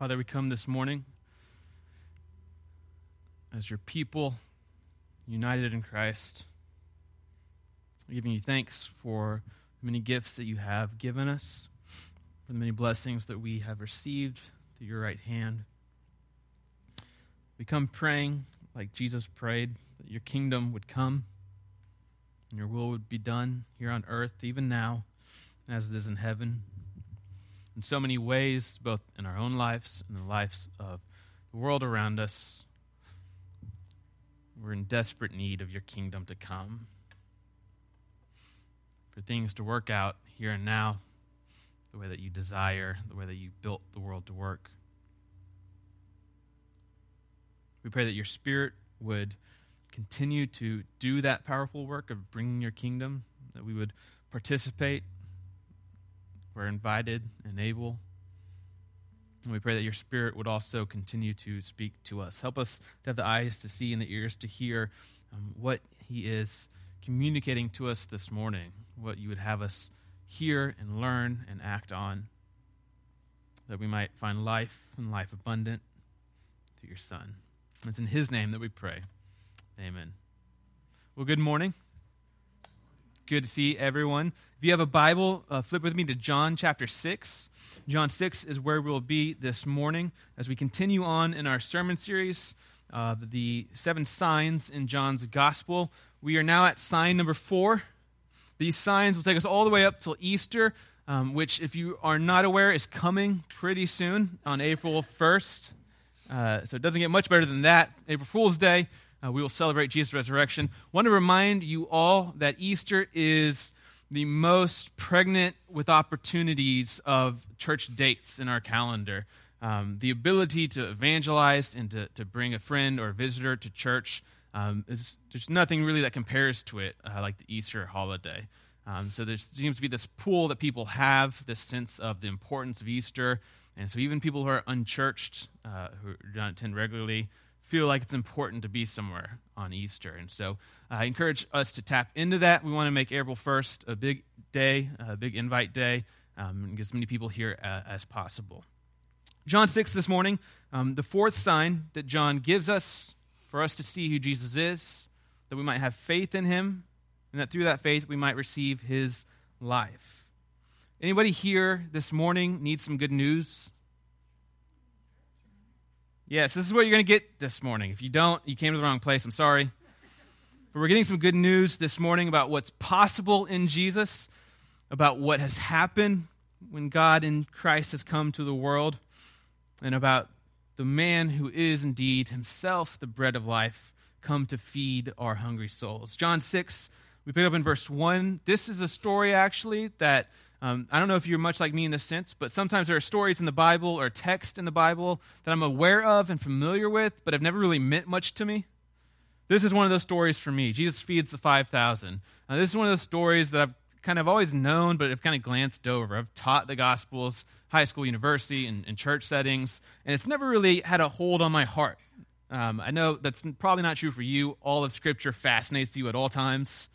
Father, we come this morning as your people, united in Christ, giving you thanks for the many gifts that you have given us, for the many blessings that we have received through your right hand. We come praying like Jesus prayed that your kingdom would come and your will would be done here on earth, even now, as it is in heaven in so many ways, both in our own lives and the lives of the world around us. We're in desperate need of your kingdom to come, for things to work out here and now the way that you desire, the way that you built the world to work. We pray that your Spirit would continue to do that powerful work of bringing your kingdom, that we would participate we're invited and able. And we pray that your Spirit would also continue to speak to us. Help us to have the eyes to see and the ears to hear um, what He is communicating to us this morning, what you would have us hear and learn and act on, that we might find life and life abundant through your Son. It's in His name that we pray. Amen. Well, good morning. Good to see everyone. If you have a Bible, uh, flip with me to John chapter 6. John 6 is where we'll be this morning as we continue on in our sermon series, uh, the seven signs in John's gospel. We are now at sign number four. These signs will take us all the way up till Easter, um, which, if you are not aware, is coming pretty soon on April 1st. Uh, so it doesn't get much better than that. April Fool's Day uh, we will celebrate Jesus' resurrection. want to remind you all that Easter is the most pregnant with opportunities of church dates in our calendar. Um, the ability to evangelize and to, to bring a friend or a visitor to church um, is there's nothing really that compares to it uh, like the Easter holiday. Um, so there seems to be this pool that people have, this sense of the importance of Easter. And so even people who are unchurched, uh, who don't attend regularly, feel like it's important to be somewhere on Easter. And so I encourage us to tap into that. We want to make April 1st a big day, a big invite day, um, and get as many people here uh, as possible. John 6 this morning, um, the fourth sign that John gives us for us to see who Jesus is, that we might have faith in him, and that through that faith we might receive his life. Anybody here this morning need some good news? Yes, this is what you're going to get this morning. If you don't, you came to the wrong place. I'm sorry. But we're getting some good news this morning about what's possible in Jesus, about what has happened when God in Christ has come to the world, and about the man who is indeed himself the bread of life come to feed our hungry souls. John 6, we pick up in verse 1. This is a story actually that um, I don't know if you're much like me in this sense, but sometimes there are stories in the Bible or text in the Bible that I'm aware of and familiar with, but have never really meant much to me. This is one of those stories for me. Jesus feeds the 5,000. Now, this is one of those stories that I've kind of always known, but have kind of glanced over. I've taught the Gospels, high school, university, and, and church settings, and it's never really had a hold on my heart. Um, I know that's probably not true for you. All of Scripture fascinates you at all times.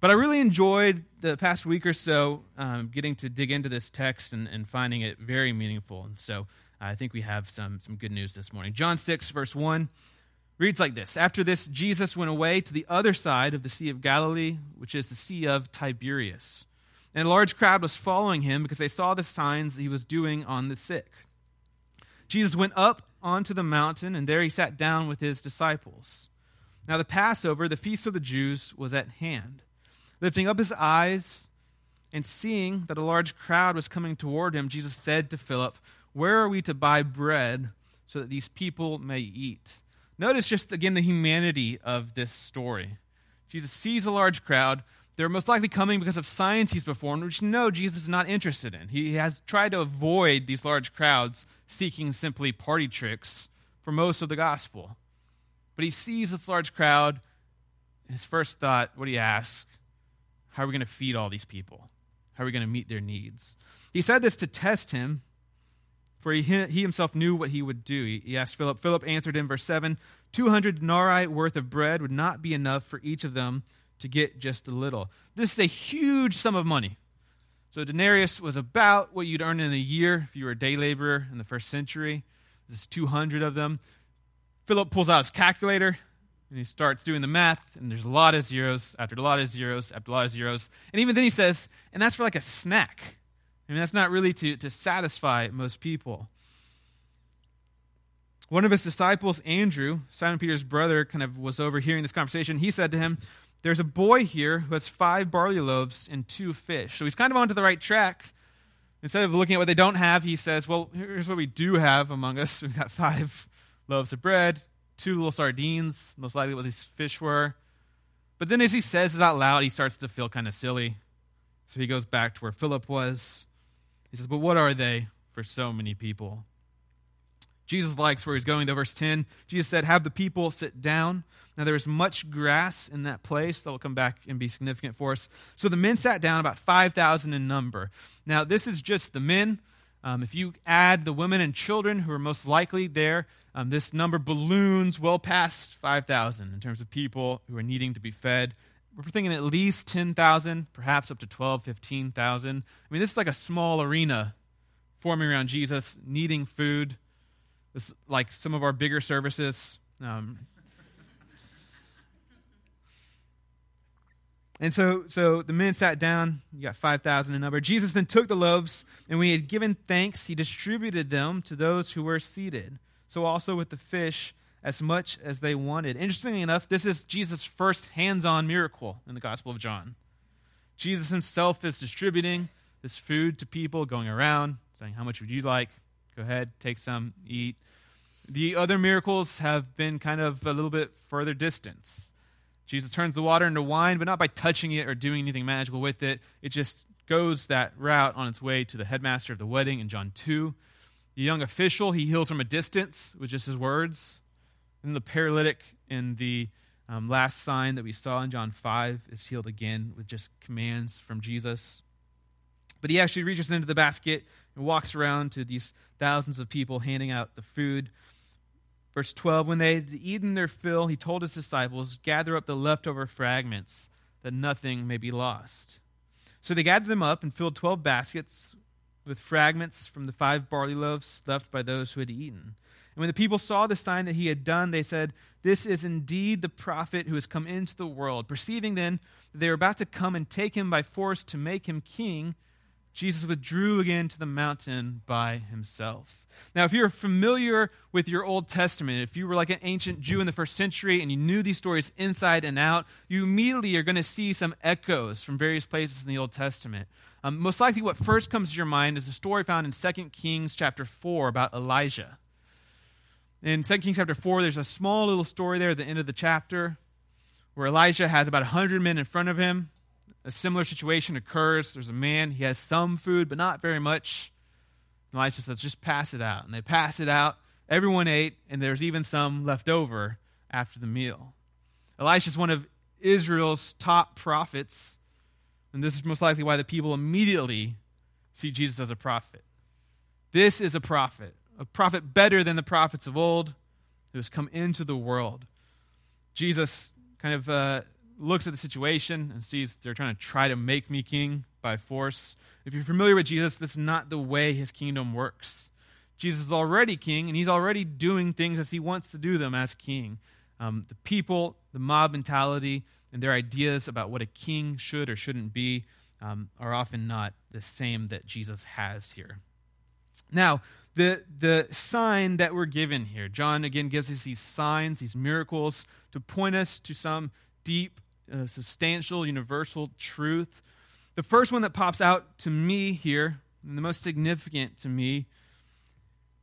But I really enjoyed the past week or so um, getting to dig into this text and, and finding it very meaningful. And so I think we have some, some good news this morning. John 6, verse 1 reads like this After this, Jesus went away to the other side of the Sea of Galilee, which is the Sea of Tiberias. And a large crowd was following him because they saw the signs that he was doing on the sick. Jesus went up onto the mountain, and there he sat down with his disciples. Now, the Passover, the feast of the Jews, was at hand. Lifting up his eyes and seeing that a large crowd was coming toward him, Jesus said to Philip, Where are we to buy bread so that these people may eat? Notice just again the humanity of this story. Jesus sees a large crowd. They're most likely coming because of signs he's performed, which no, Jesus is not interested in. He has tried to avoid these large crowds seeking simply party tricks for most of the gospel. But he sees this large crowd. His first thought, what do you ask? How are we going to feed all these people? How are we going to meet their needs? He said this to test him, for he, he himself knew what he would do. He asked Philip. Philip answered him, verse 7 200 denarii worth of bread would not be enough for each of them to get just a little. This is a huge sum of money. So, denarius was about what you'd earn in a year if you were a day laborer in the first century. There's 200 of them. Philip pulls out his calculator and he starts doing the math, and there's a lot of zeros after a lot of zeros after a lot of zeros. And even then he says, and that's for like a snack. I mean, that's not really to, to satisfy most people. One of his disciples, Andrew, Simon Peter's brother, kind of was overhearing this conversation. He said to him, There's a boy here who has five barley loaves and two fish. So he's kind of onto the right track. Instead of looking at what they don't have, he says, Well, here's what we do have among us. We've got five loaves of bread, two little sardines, most likely what these fish were. But then as he says it out loud, he starts to feel kind of silly. So he goes back to where Philip was. He says, But what are they for so many people? Jesus likes where he's going, though. Verse 10 Jesus said, Have the people sit down. Now there was much grass in that place that will come back and be significant for us. So the men sat down, about 5,000 in number. Now, this is just the men. Um, if you add the women and children who are most likely there, um, this number balloons well past 5,000 in terms of people who are needing to be fed. We're thinking at least 10,000, perhaps up to 12, 15,000. I mean, this is like a small arena forming around Jesus, needing food. This like some of our bigger services. Um, and so, so the men sat down. You got five thousand in number. Jesus then took the loaves, and when he had given thanks, he distributed them to those who were seated. So also with the fish, as much as they wanted. Interestingly enough, this is Jesus' first hands-on miracle in the Gospel of John. Jesus himself is distributing this food to people, going around saying, "How much would you like?" Go ahead, take some, eat. The other miracles have been kind of a little bit further distance. Jesus turns the water into wine, but not by touching it or doing anything magical with it. It just goes that route on its way to the headmaster of the wedding in John 2. The young official, he heals from a distance with just his words. And the paralytic in the um, last sign that we saw in John 5 is healed again with just commands from Jesus. But he actually reaches into the basket and walks around to these thousands of people handing out the food. Verse 12 When they had eaten their fill, he told his disciples, Gather up the leftover fragments, that nothing may be lost. So they gathered them up and filled 12 baskets with fragments from the five barley loaves left by those who had eaten. And when the people saw the sign that he had done, they said, This is indeed the prophet who has come into the world. Perceiving then that they were about to come and take him by force to make him king, Jesus withdrew again to the mountain by himself. Now, if you're familiar with your Old Testament, if you were like an ancient Jew in the first century and you knew these stories inside and out, you immediately are going to see some echoes from various places in the Old Testament. Um, most likely, what first comes to your mind is a story found in 2 Kings chapter 4 about Elijah. In 2 Kings chapter 4, there's a small little story there at the end of the chapter where Elijah has about 100 men in front of him a similar situation occurs. There's a man, he has some food, but not very much. Elisha says, just pass it out. And they pass it out. Everyone ate, and there's even some left over after the meal. Elisha is one of Israel's top prophets, and this is most likely why the people immediately see Jesus as a prophet. This is a prophet, a prophet better than the prophets of old who has come into the world. Jesus kind of uh, looks at the situation and sees they're trying to try to make me king by force. If you're familiar with Jesus, this is not the way his kingdom works. Jesus is already king, and he's already doing things as he wants to do them as king. Um, the people, the mob mentality, and their ideas about what a king should or shouldn't be um, are often not the same that Jesus has here. Now, the, the sign that we're given here, John again gives us these signs, these miracles, to point us to some deep a substantial, universal truth. The first one that pops out to me here, and the most significant to me,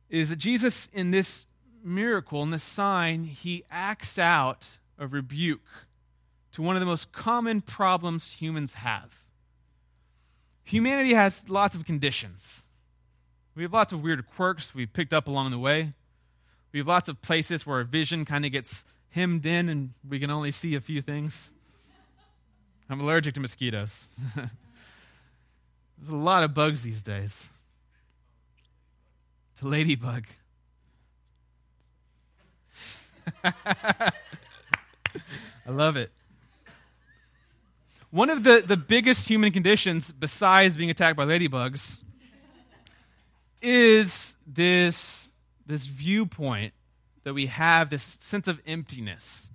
is that Jesus, in this miracle, in this sign, he acts out a rebuke to one of the most common problems humans have. Humanity has lots of conditions. We have lots of weird quirks we've picked up along the way. We have lots of places where our vision kind of gets hemmed in and we can only see a few things. I'm allergic to mosquitoes. There's a lot of bugs these days. The ladybug. I love it. one of the, the biggest human conditions, besides being attacked by ladybugs, is this, this viewpoint that we have, this sense of emptiness.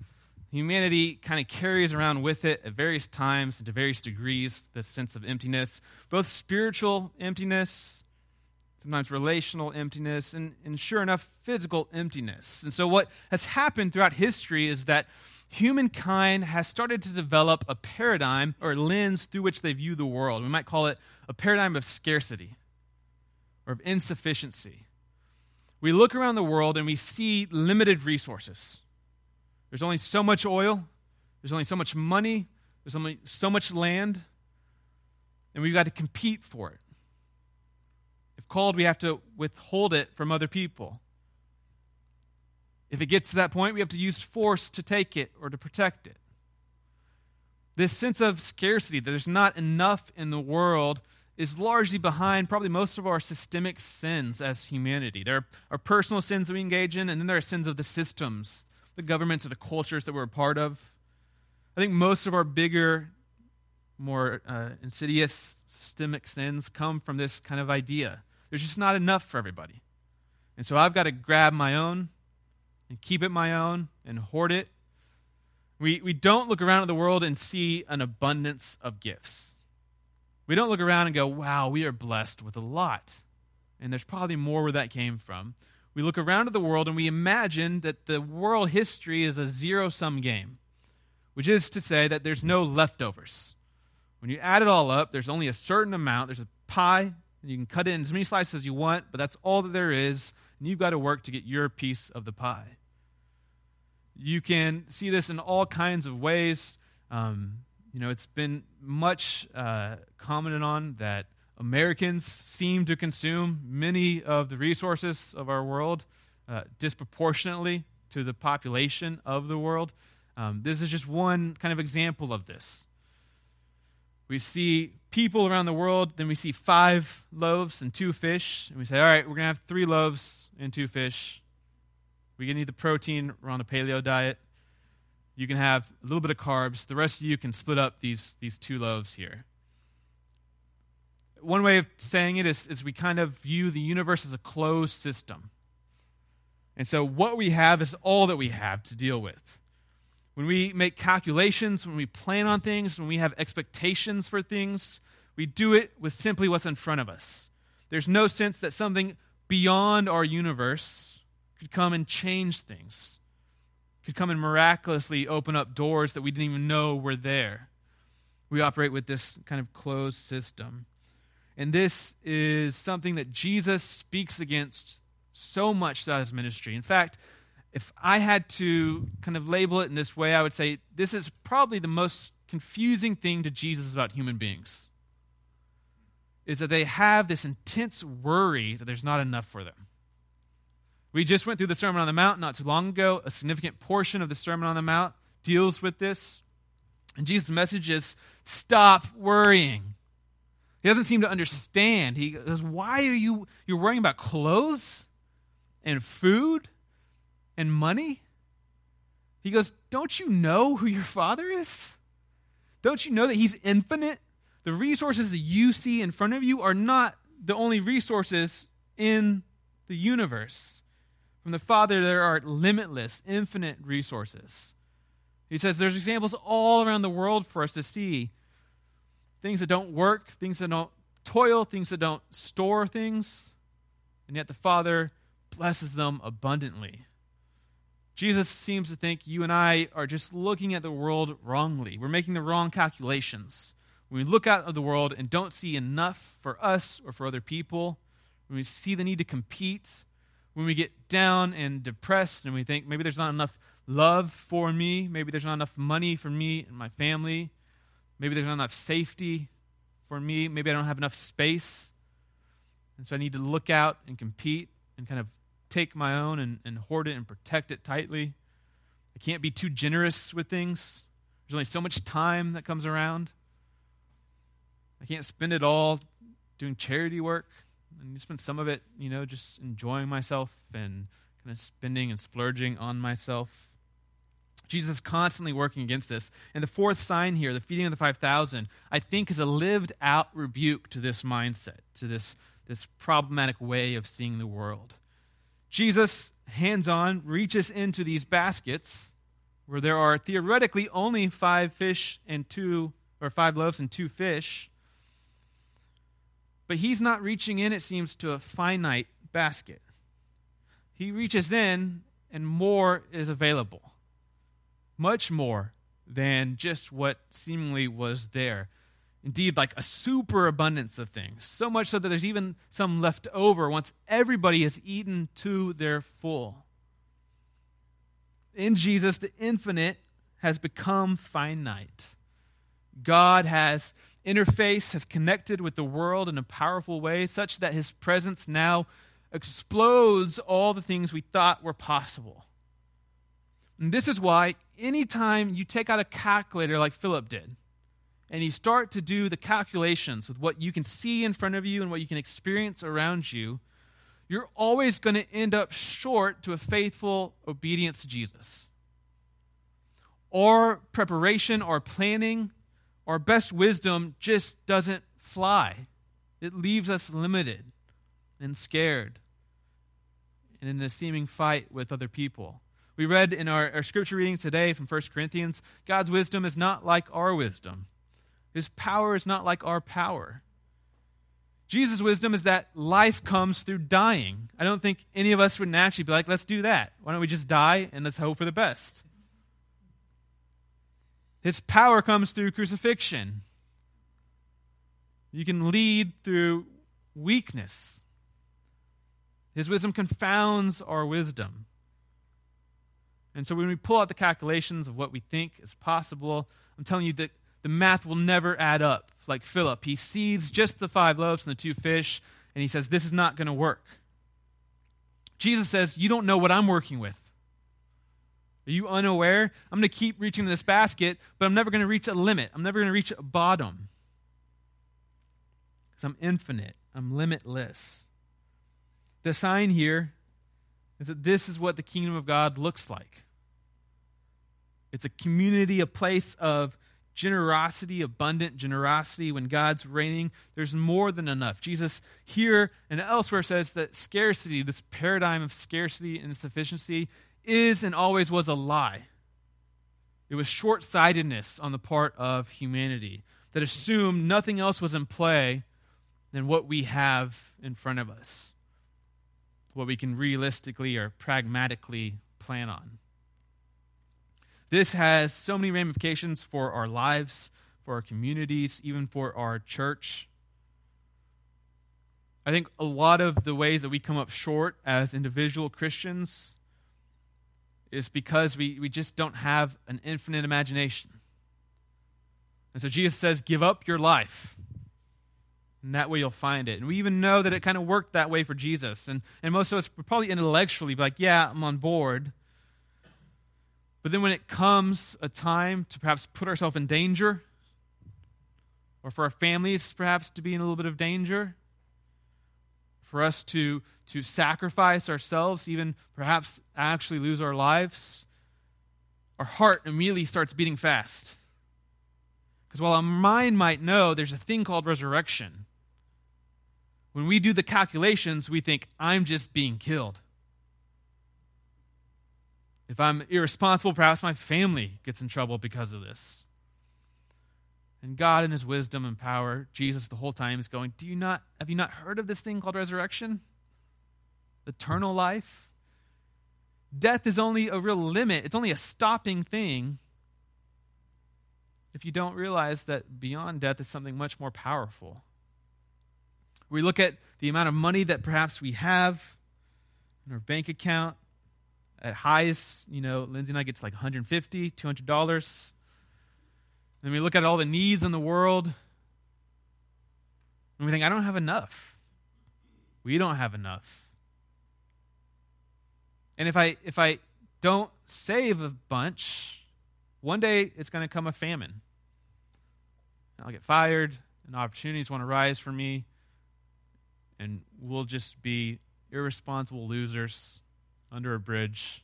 Humanity kind of carries around with it at various times and to various degrees this sense of emptiness, both spiritual emptiness, sometimes relational emptiness, and, and sure enough, physical emptiness. And so, what has happened throughout history is that humankind has started to develop a paradigm or lens through which they view the world. We might call it a paradigm of scarcity or of insufficiency. We look around the world and we see limited resources. There's only so much oil, there's only so much money, there's only so much land, and we've got to compete for it. If called, we have to withhold it from other people. If it gets to that point, we have to use force to take it or to protect it. This sense of scarcity, that there's not enough in the world, is largely behind probably most of our systemic sins as humanity. There are personal sins that we engage in, and then there are sins of the systems the governments or the cultures that we're a part of. I think most of our bigger, more uh, insidious systemic sins come from this kind of idea. There's just not enough for everybody. And so I've got to grab my own and keep it my own and hoard it. We, we don't look around at the world and see an abundance of gifts. We don't look around and go, wow, we are blessed with a lot. And there's probably more where that came from we look around at the world and we imagine that the world history is a zero sum game, which is to say that there's no leftovers. When you add it all up, there's only a certain amount. There's a pie, and you can cut it in as many slices as you want, but that's all that there is, and you've got to work to get your piece of the pie. You can see this in all kinds of ways. Um, you know, it's been much uh, commented on that Americans seem to consume many of the resources of our world uh, disproportionately to the population of the world. Um, this is just one kind of example of this. We see people around the world, then we see five loaves and two fish, and we say, all right, we're going to have three loaves and two fish. We need the protein, we're on a paleo diet. You can have a little bit of carbs. The rest of you can split up these, these two loaves here one way of saying it is, is we kind of view the universe as a closed system. And so what we have is all that we have to deal with. When we make calculations, when we plan on things, when we have expectations for things, we do it with simply what's in front of us. There's no sense that something beyond our universe could come and change things, could come and miraculously open up doors that we didn't even know were there. We operate with this kind of closed system. And this is something that Jesus speaks against so much throughout his ministry. In fact, if I had to kind of label it in this way, I would say this is probably the most confusing thing to Jesus about human beings. Is that they have this intense worry that there's not enough for them. We just went through the Sermon on the Mount not too long ago. A significant portion of the Sermon on the Mount deals with this. And Jesus' message is stop worrying. He doesn't seem to understand. He goes, Why are you you're worrying about clothes and food and money? He goes, Don't you know who your father is? Don't you know that he's infinite? The resources that you see in front of you are not the only resources in the universe. From the Father, there are limitless, infinite resources. He says there's examples all around the world for us to see things that don't work, things that don't toil, things that don't store things, and yet the Father blesses them abundantly. Jesus seems to think you and I are just looking at the world wrongly. We're making the wrong calculations. When we look out of the world and don't see enough for us or for other people, when we see the need to compete, when we get down and depressed and we think maybe there's not enough love for me, maybe there's not enough money for me and my family, Maybe there's not enough safety for me. Maybe I don't have enough space. And so I need to look out and compete and kind of take my own and, and hoard it and protect it tightly. I can't be too generous with things. There's only so much time that comes around. I can't spend it all doing charity work. I need to spend some of it, you know, just enjoying myself and kind of spending and splurging on myself. Jesus is constantly working against this. And the fourth sign here, the feeding of the 5,000, I think is a lived out rebuke to this mindset, to this, this problematic way of seeing the world. Jesus, hands on, reaches into these baskets where there are theoretically only five fish and two, or five loaves and two fish. But he's not reaching in, it seems, to a finite basket. He reaches in, and more is available much more than just what seemingly was there. Indeed, like a superabundance of things. So much so that there's even some left over once everybody has eaten to their full. In Jesus, the infinite has become finite. God has interfaced, has connected with the world in a powerful way, such that his presence now explodes all the things we thought were possible. And this is why anytime you take out a calculator like Philip did, and you start to do the calculations with what you can see in front of you and what you can experience around you, you're always going to end up short to a faithful obedience to Jesus. Or preparation or planning or best wisdom just doesn't fly. It leaves us limited and scared and in a seeming fight with other people. We read in our, our scripture reading today from 1 Corinthians God's wisdom is not like our wisdom, His power is not like our power. Jesus' wisdom is that life comes through dying. I don't think any of us would naturally be like, let's do that. Why don't we just die and let's hope for the best? His power comes through crucifixion. You can lead through weakness. His wisdom confounds our wisdom. And so when we pull out the calculations of what we think is possible, I'm telling you that the math will never add up. Like Philip, he sees just the five loaves and the two fish, and he says, This is not going to work. Jesus says, You don't know what I'm working with. Are you unaware? I'm going to keep reaching this basket, but I'm never going to reach a limit. I'm never going to reach a bottom. Because I'm infinite, I'm limitless. The sign here is that this is what the kingdom of God looks like. It's a community, a place of generosity, abundant generosity. When God's reigning, there's more than enough. Jesus here and elsewhere says that scarcity, this paradigm of scarcity and sufficiency, is and always was a lie. It was short sightedness on the part of humanity that assumed nothing else was in play than what we have in front of us what we can realistically or pragmatically plan on. This has so many ramifications for our lives, for our communities, even for our church. I think a lot of the ways that we come up short as individual Christians is because we, we just don't have an infinite imagination. And so Jesus says, Give up your life. And that way you'll find it. And we even know that it kind of worked that way for Jesus. And, and most of us would probably intellectually be like, yeah, I'm on board. But then when it comes a time to perhaps put ourselves in danger, or for our families perhaps to be in a little bit of danger, for us to, to sacrifice ourselves, even perhaps actually lose our lives, our heart immediately starts beating fast. Because while our mind might know there's a thing called resurrection, when we do the calculations, we think, I'm just being killed. If I'm irresponsible, perhaps my family gets in trouble because of this. And God, in his wisdom and power, Jesus the whole time is going, Do you not have you not heard of this thing called resurrection? Eternal life? Death is only a real limit, it's only a stopping thing. If you don't realize that beyond death is something much more powerful. We look at the amount of money that perhaps we have in our bank account. At highest, you know, Lindsay and I get to like 150 $200. Then we look at all the needs in the world, and we think, I don't have enough. We don't have enough. And if I if I don't save a bunch, one day it's going to come a famine. I'll get fired, and opportunities want to rise for me and we'll just be irresponsible losers under a bridge.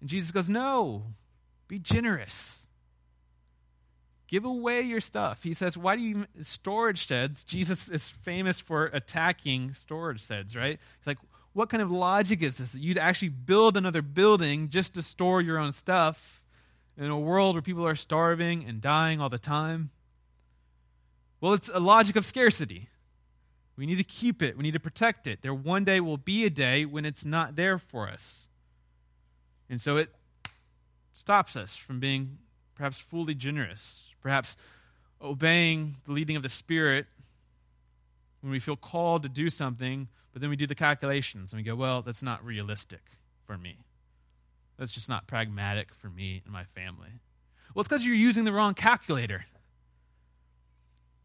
And Jesus goes, No, be generous. Give away your stuff. He says, Why do you storage sheds? Jesus is famous for attacking storage sheds, right? He's like, What kind of logic is this? You'd actually build another building just to store your own stuff in a world where people are starving and dying all the time? Well, it's a logic of scarcity. We need to keep it, we need to protect it. There one day will be a day when it's not there for us. And so it stops us from being perhaps fully generous, perhaps obeying the leading of the Spirit when we feel called to do something, but then we do the calculations and we go, well, that's not realistic for me. That's just not pragmatic for me and my family. Well, it's because you're using the wrong calculator.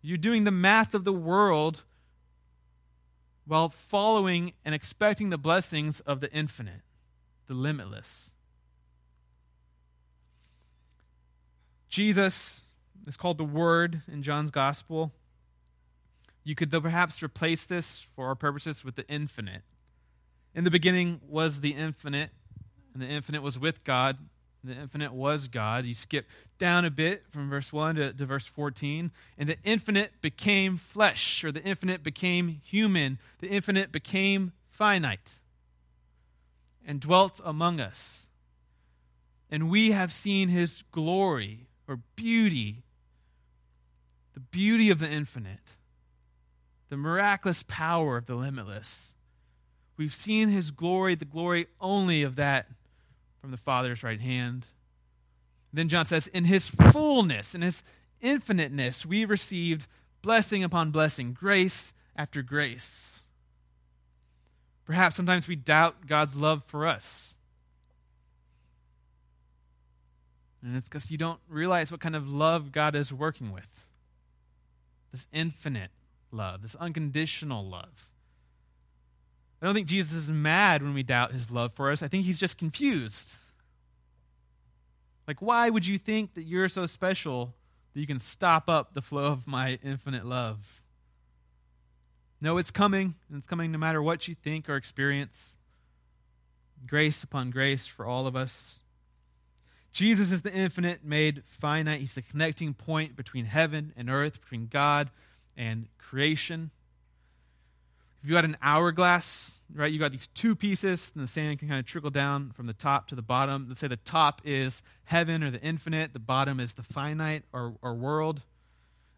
You're doing the math of the world while following and expecting the blessings of the infinite, the limitless. Jesus is called the Word in John's Gospel. You could, perhaps replace this for our purposes with the infinite. In the beginning was the infinite, and the infinite was with God. The infinite was God. You skip down a bit from verse 1 to, to verse 14, and the infinite became flesh, or the infinite became human. The infinite became finite and dwelt among us. And we have seen his glory or beauty, the beauty of the infinite, the miraculous power of the limitless. We've seen his glory, the glory only of that from the Father's right hand. Then John says, In his fullness, in his infiniteness, we received blessing upon blessing, grace after grace. Perhaps sometimes we doubt God's love for us. And it's because you don't realize what kind of love God is working with this infinite love, this unconditional love. I don't think Jesus is mad when we doubt his love for us. I think he's just confused. Like, why would you think that you're so special that you can stop up the flow of my infinite love? No, it's coming, and it's coming no matter what you think or experience. Grace upon grace for all of us. Jesus is the infinite made finite. He's the connecting point between heaven and earth, between God and creation. If you got an hourglass, right, you got these two pieces, and the sand can kind of trickle down from the top to the bottom. Let's say the top is heaven or the infinite, the bottom is the finite or, or world.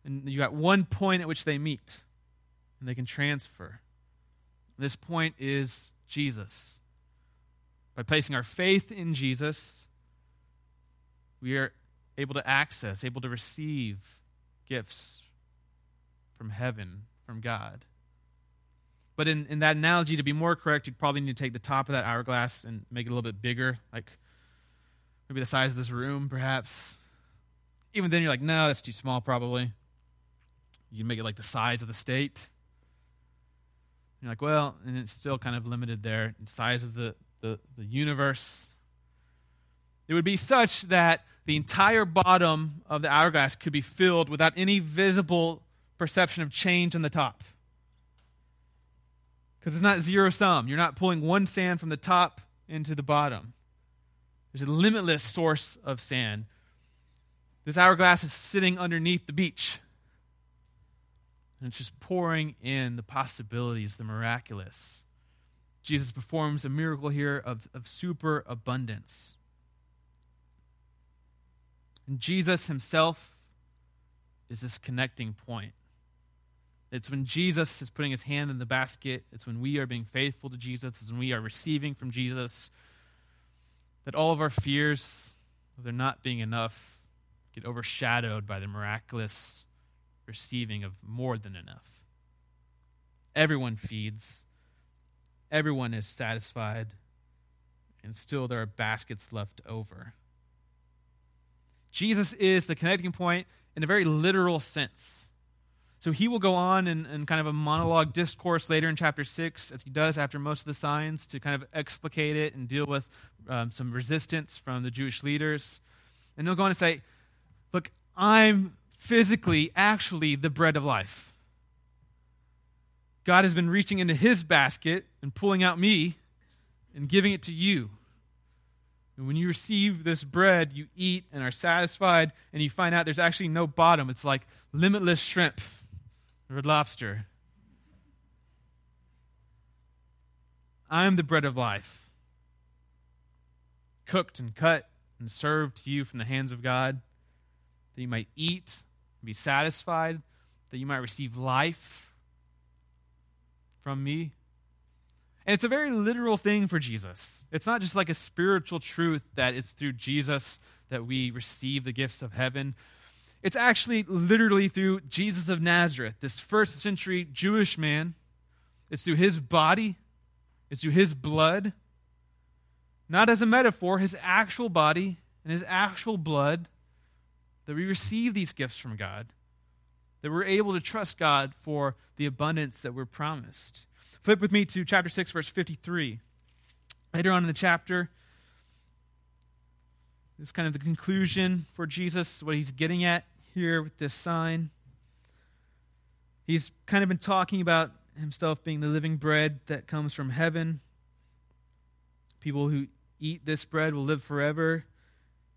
And you got one point at which they meet, and they can transfer. This point is Jesus. By placing our faith in Jesus, we are able to access, able to receive gifts from heaven, from God. But in, in that analogy, to be more correct, you'd probably need to take the top of that hourglass and make it a little bit bigger, like maybe the size of this room, perhaps. Even then, you're like, no, that's too small, probably. You can make it like the size of the state. You're like, well, and it's still kind of limited there. The size of the, the, the universe. It would be such that the entire bottom of the hourglass could be filled without any visible perception of change in the top. Because it's not zero sum. You're not pulling one sand from the top into the bottom. There's a limitless source of sand. This hourglass is sitting underneath the beach. And it's just pouring in the possibilities, the miraculous. Jesus performs a miracle here of, of super abundance. And Jesus himself is this connecting point. It's when Jesus is putting his hand in the basket, it's when we are being faithful to Jesus, it's when we are receiving from Jesus that all of our fears of there not being enough get overshadowed by the miraculous receiving of more than enough. Everyone feeds, everyone is satisfied, and still there are baskets left over. Jesus is the connecting point in a very literal sense. So he will go on in, in, kind of a monologue discourse later in chapter 6, as he does after most of the signs, to kind of explicate it and deal with um, some resistance from the Jewish leaders. And he'll go on and say, Look, I'm physically, actually, the bread of life. God has been reaching into his basket and pulling out me and giving it to you. And when you receive this bread, you eat and are satisfied, and you find out there's actually no bottom. It's like limitless shrimp or lobster. I am the bread of life, cooked and cut and served to you from the hands of God, that you might eat and be satisfied, that you might receive life from me. And it's a very literal thing for Jesus. It's not just like a spiritual truth that it's through Jesus that we receive the gifts of heaven. It's actually literally through Jesus of Nazareth, this first century Jewish man. It's through his body, it's through his blood. Not as a metaphor, his actual body and his actual blood that we receive these gifts from God, that we're able to trust God for the abundance that we're promised. Flip with me to chapter 6, verse 53. Later on in the chapter, this is kind of the conclusion for Jesus, what he's getting at here with this sign. He's kind of been talking about himself being the living bread that comes from heaven. People who eat this bread will live forever.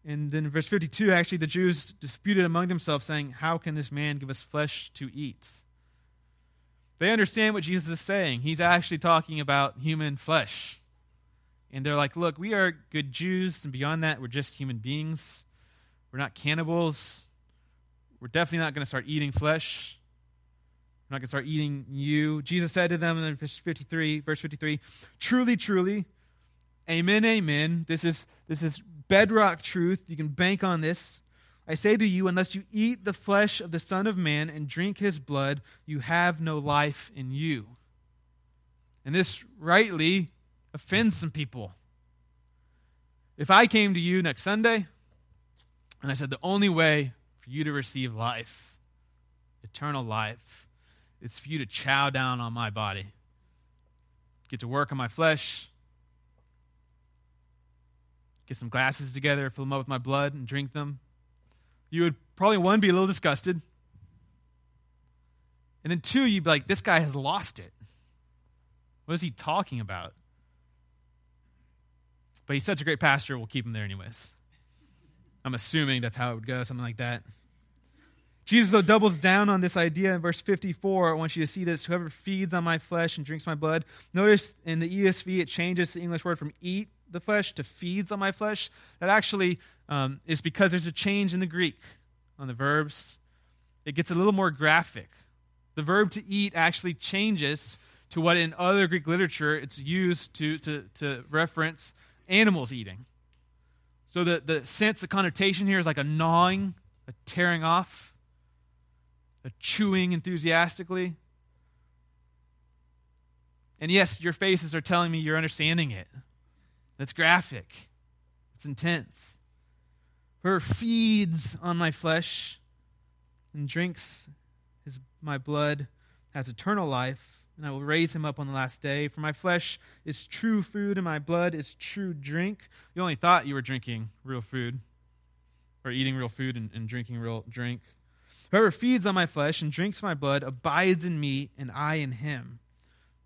And then verse 52, actually, the Jews disputed among themselves, saying, How can this man give us flesh to eat? They understand what Jesus is saying. He's actually talking about human flesh. And they're like, look, we are good Jews, and beyond that, we're just human beings. We're not cannibals. We're definitely not going to start eating flesh. We're not going to start eating you. Jesus said to them in verse 53, verse 53, truly, truly, amen, amen. This is, this is bedrock truth. You can bank on this. I say to you, unless you eat the flesh of the Son of Man and drink his blood, you have no life in you. And this rightly offends some people. If I came to you next Sunday and I said, the only way for you to receive life, eternal life, It's for you to chow down on my body, get to work on my flesh, get some glasses together, fill them up with my blood, and drink them you would probably, one, be a little disgusted. And then two, you'd be like, this guy has lost it. What is he talking about? But he's such a great pastor, we'll keep him there anyways. I'm assuming that's how it would go, something like that. Jesus, though, doubles down on this idea in verse 54. I want you to see this. Whoever feeds on my flesh and drinks my blood. Notice in the ESV, it changes the English word from eat the flesh to feeds on my flesh. That actually um, is because there's a change in the Greek on the verbs. It gets a little more graphic. The verb to eat actually changes to what in other Greek literature it's used to, to, to reference animals eating. So the, the sense, the connotation here is like a gnawing, a tearing off, chewing enthusiastically. And yes, your faces are telling me you're understanding it. That's graphic, it's intense. Whoever feeds on my flesh and drinks his, my blood has eternal life, and I will raise him up on the last day. For my flesh is true food, and my blood is true drink. You only thought you were drinking real food, or eating real food and, and drinking real drink. Whoever feeds on my flesh and drinks my blood abides in me, and I in him.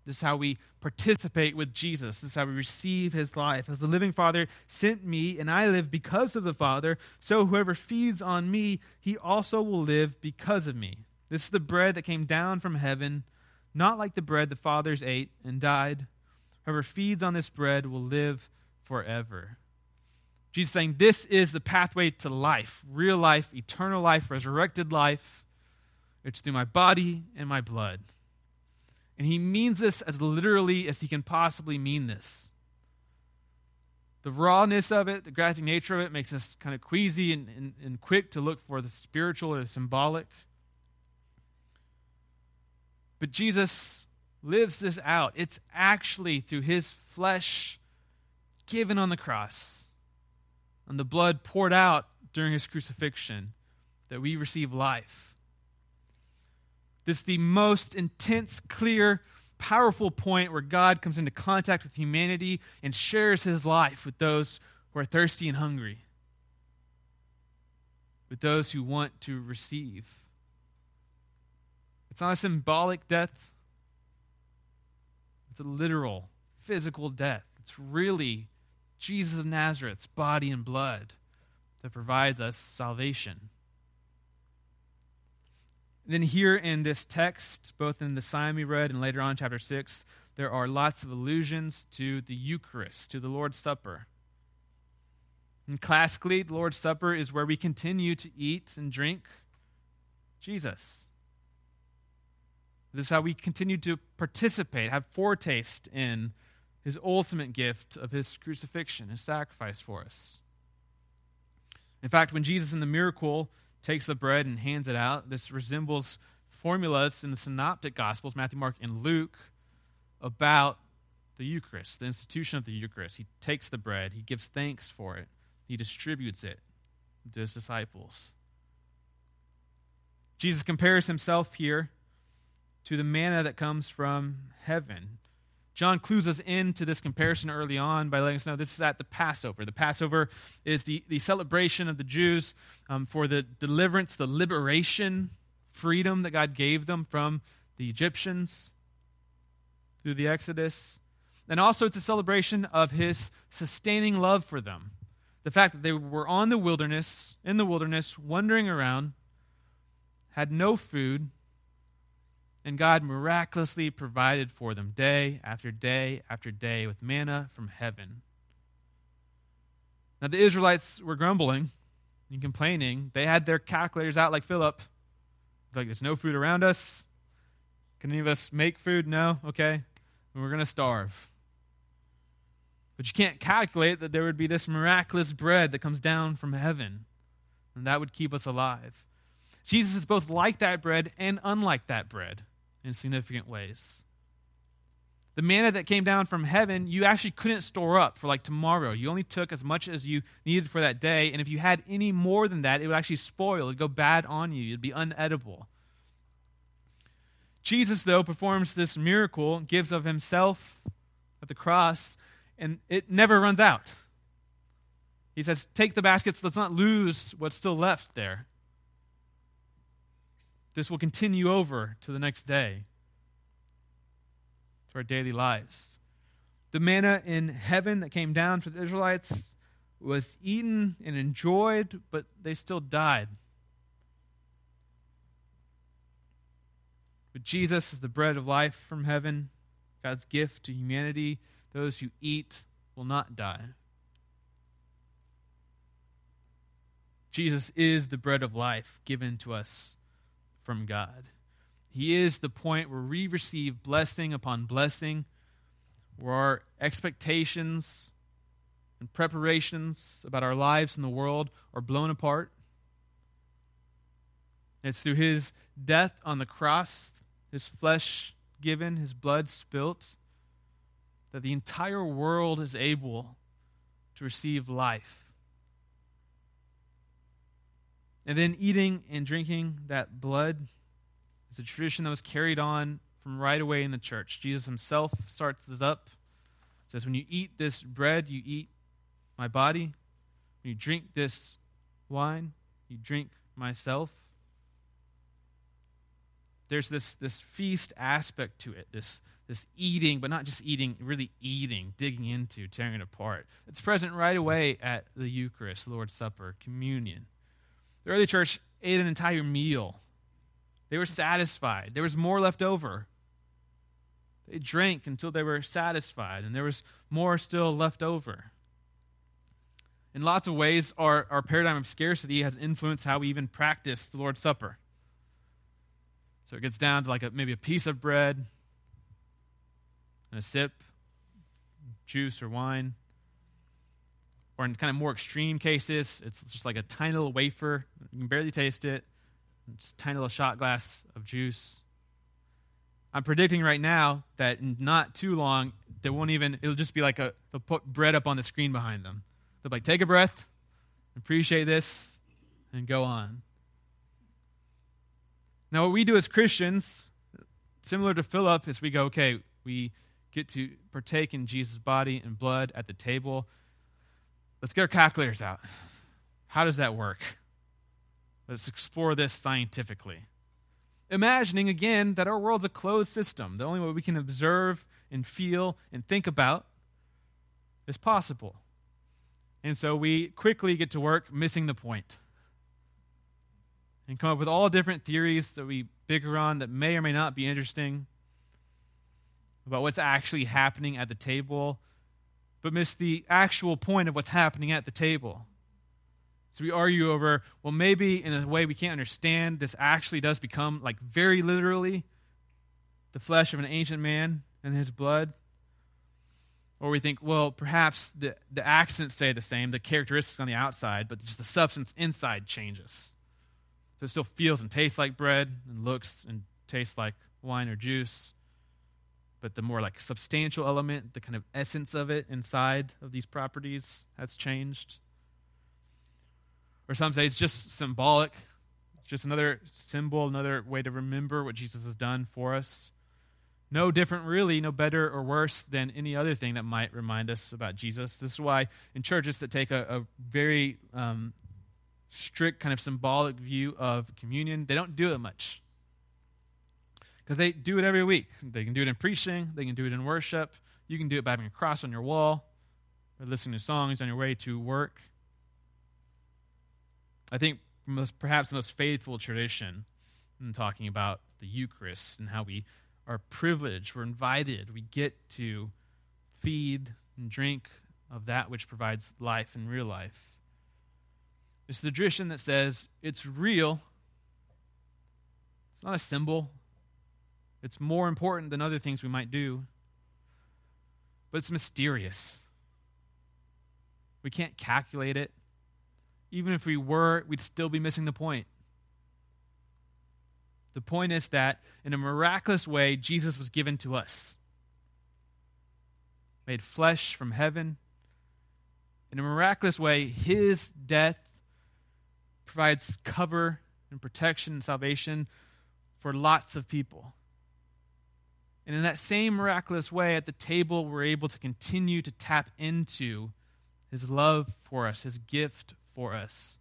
This is how we participate with Jesus. This is how we receive his life. As the living Father sent me, and I live because of the Father, so whoever feeds on me, he also will live because of me. This is the bread that came down from heaven, not like the bread the fathers ate and died. Whoever feeds on this bread will live forever. Jesus saying, This is the pathway to life, real life, eternal life, resurrected life. It's through my body and my blood. And he means this as literally as he can possibly mean this. The rawness of it, the graphic nature of it, makes us kind of queasy and, and, and quick to look for the spiritual or the symbolic. But Jesus lives this out. It's actually through his flesh given on the cross and the blood poured out during his crucifixion that we receive life. This is the most intense, clear, powerful point where God comes into contact with humanity and shares his life with those who are thirsty and hungry, with those who want to receive. It's not a symbolic death, it's a literal, physical death. It's really Jesus of Nazareth's body and blood that provides us salvation. Then, here in this text, both in the psalm we read and later on, chapter 6, there are lots of allusions to the Eucharist, to the Lord's Supper. And classically, the Lord's Supper is where we continue to eat and drink Jesus. This is how we continue to participate, have foretaste in his ultimate gift of his crucifixion, his sacrifice for us. In fact, when Jesus in the miracle takes the bread and hands it out, this resembles formulas in the synoptic gospels, Matthew, Mark, and Luke, about the Eucharist, the institution of the Eucharist. He takes the bread, he gives thanks for it, he distributes it to his disciples. Jesus compares himself here to the manna that comes from heaven. John clues us into this comparison early on by letting us know this is at the Passover. The Passover is the, the celebration of the Jews um, for the deliverance, the liberation, freedom that God gave them from the Egyptians through the Exodus. And also, it's a celebration of his sustaining love for them. The fact that they were on the wilderness, in the wilderness, wandering around, had no food, and God miraculously provided for them day after day after day with manna from heaven. Now, the Israelites were grumbling and complaining. They had their calculators out like Philip. Like, there's no food around us. Can any of us make food? No? Okay. We're going to starve. But you can't calculate that there would be this miraculous bread that comes down from heaven, and that would keep us alive. Jesus is both like that bread and unlike that bread in significant ways. The manna that came down from heaven, you actually couldn't store up for like tomorrow. You only took as much as you needed for that day. And if you had any more than that, it would actually spoil. It would go bad on you. It'd be unedible. Jesus, though, performs this miracle, gives of himself at the cross, and it never runs out. He says, Take the baskets, let's not lose what's still left there. This will continue over to the next day, to our daily lives. The manna in heaven that came down for the Israelites was eaten and enjoyed, but they still died. But Jesus is the bread of life from heaven, God's gift to humanity. Those who eat will not die. Jesus is the bread of life given to us from God. He is the point where we receive blessing upon blessing, where our expectations and preparations about our lives in the world are blown apart. It's through his death on the cross, his flesh given, his blood spilt, that the entire world is able to receive life. And then eating and drinking that blood is a tradition that was carried on from right away in the church. Jesus himself starts this up. says, When you eat this bread, you eat my body. When you drink this wine, you drink myself. There's this, this feast aspect to it, this, this eating, but not just eating, really eating, digging into, tearing it apart. It's present right away at the Eucharist, Lord's Supper, communion. The early church ate an entire meal. They were satisfied. There was more left over. They drank until they were satisfied, and there was more still left over. In lots of ways, our, our paradigm of scarcity has influenced how we even practice the Lord's Supper. So it gets down to like a, maybe a piece of bread and a sip, juice or wine. Or in kind of more extreme cases, it's just like a tiny little wafer. You can barely taste it. Just a tiny little shot glass of juice. I'm predicting right now that not too long, they won't even, it'll just be like a, they'll put bread up on the screen behind them. They'll be like, take a breath, appreciate this, and go on. Now, what we do as Christians, similar to Philip, is we go, okay, we get to partake in Jesus' body and blood at the table. Let's get our calculators out. How does that work? Let's explore this scientifically. Imagining again that our world's a closed system. The only way we can observe and feel and think about is possible. And so we quickly get to work missing the point and come up with all different theories that we bicker on that may or may not be interesting about what's actually happening at the table, but miss the actual point of what's happening at the table. So we argue over, well, maybe in a way we can't understand, this actually does become, like, very literally the flesh of an ancient man and his blood. Or we think, well, perhaps the, the accidents stay the same, the characteristics on the outside, but just the substance inside changes. So it still feels and tastes like bread and looks and tastes like wine or juice. But the more like substantial element, the kind of essence of it inside of these properties has changed. Or some say it's just symbolic, just another symbol, another way to remember what Jesus has done for us. No different, really, no better or worse than any other thing that might remind us about Jesus. This is why in churches that take a, a very um, strict, kind of symbolic view of communion, they don't do it much. Because they do it every week. They can do it in preaching, they can do it in worship. You can do it by having a cross on your wall, or listening to songs on your way to work. I think most, perhaps the most faithful tradition in talking about the Eucharist and how we are privileged, we're invited, we get to feed and drink of that which provides life and real life. It's the tradition that says it's real, it's not a symbol, it's more important than other things we might do, but it's mysterious. We can't calculate it. Even if we were, we'd still be missing the point. The point is that in a miraculous way, Jesus was given to us, made flesh from heaven. In a miraculous way, his death provides cover and protection and salvation for lots of people. And in that same miraculous way, at the table, we're able to continue to tap into his love for us, his gift for us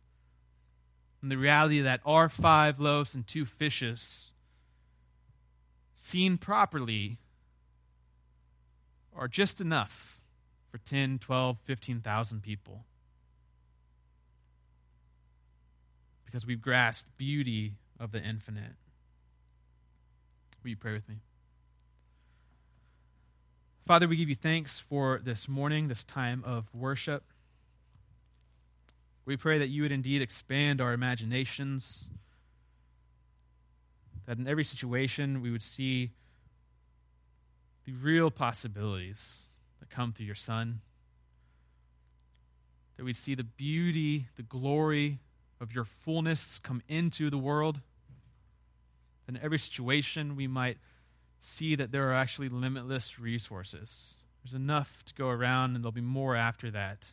and the reality that our five loaves and two fishes, seen properly, are just enough for 10, 12, 15,000 people. Because we've grasped beauty of the infinite. Will you pray with me? Father, we give you thanks for this morning, this time of worship. We pray that you would indeed expand our imaginations, that in every situation we would see the real possibilities that come through your Son, that we'd see the beauty, the glory of your fullness come into the world. In every situation we might see that there are actually limitless resources. There's enough to go around, and there'll be more after that.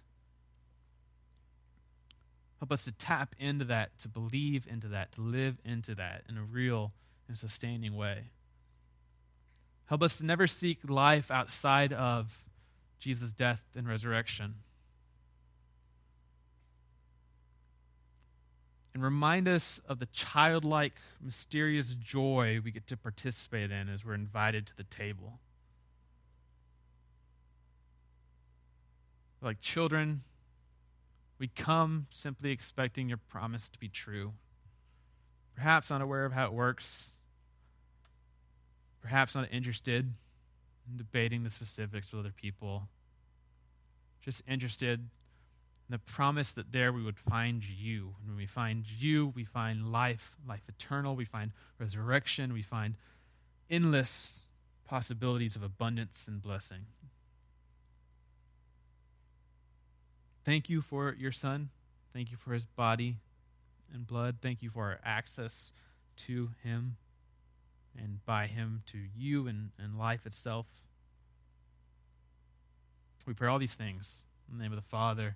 Help us to tap into that, to believe into that, to live into that in a real and sustaining way. Help us to never seek life outside of Jesus' death and resurrection. And remind us of the childlike, mysterious joy we get to participate in as we're invited to the table. Like children we come simply expecting your promise to be true, perhaps unaware of how it works, perhaps not interested in debating the specifics with other people, just interested in the promise that there we would find you. And when we find you, we find life, life eternal, we find resurrection, we find endless possibilities of abundance and blessing. Thank you for your son. Thank you for his body and blood. Thank you for our access to him and by him to you and, and life itself. We pray all these things in the name of the Father,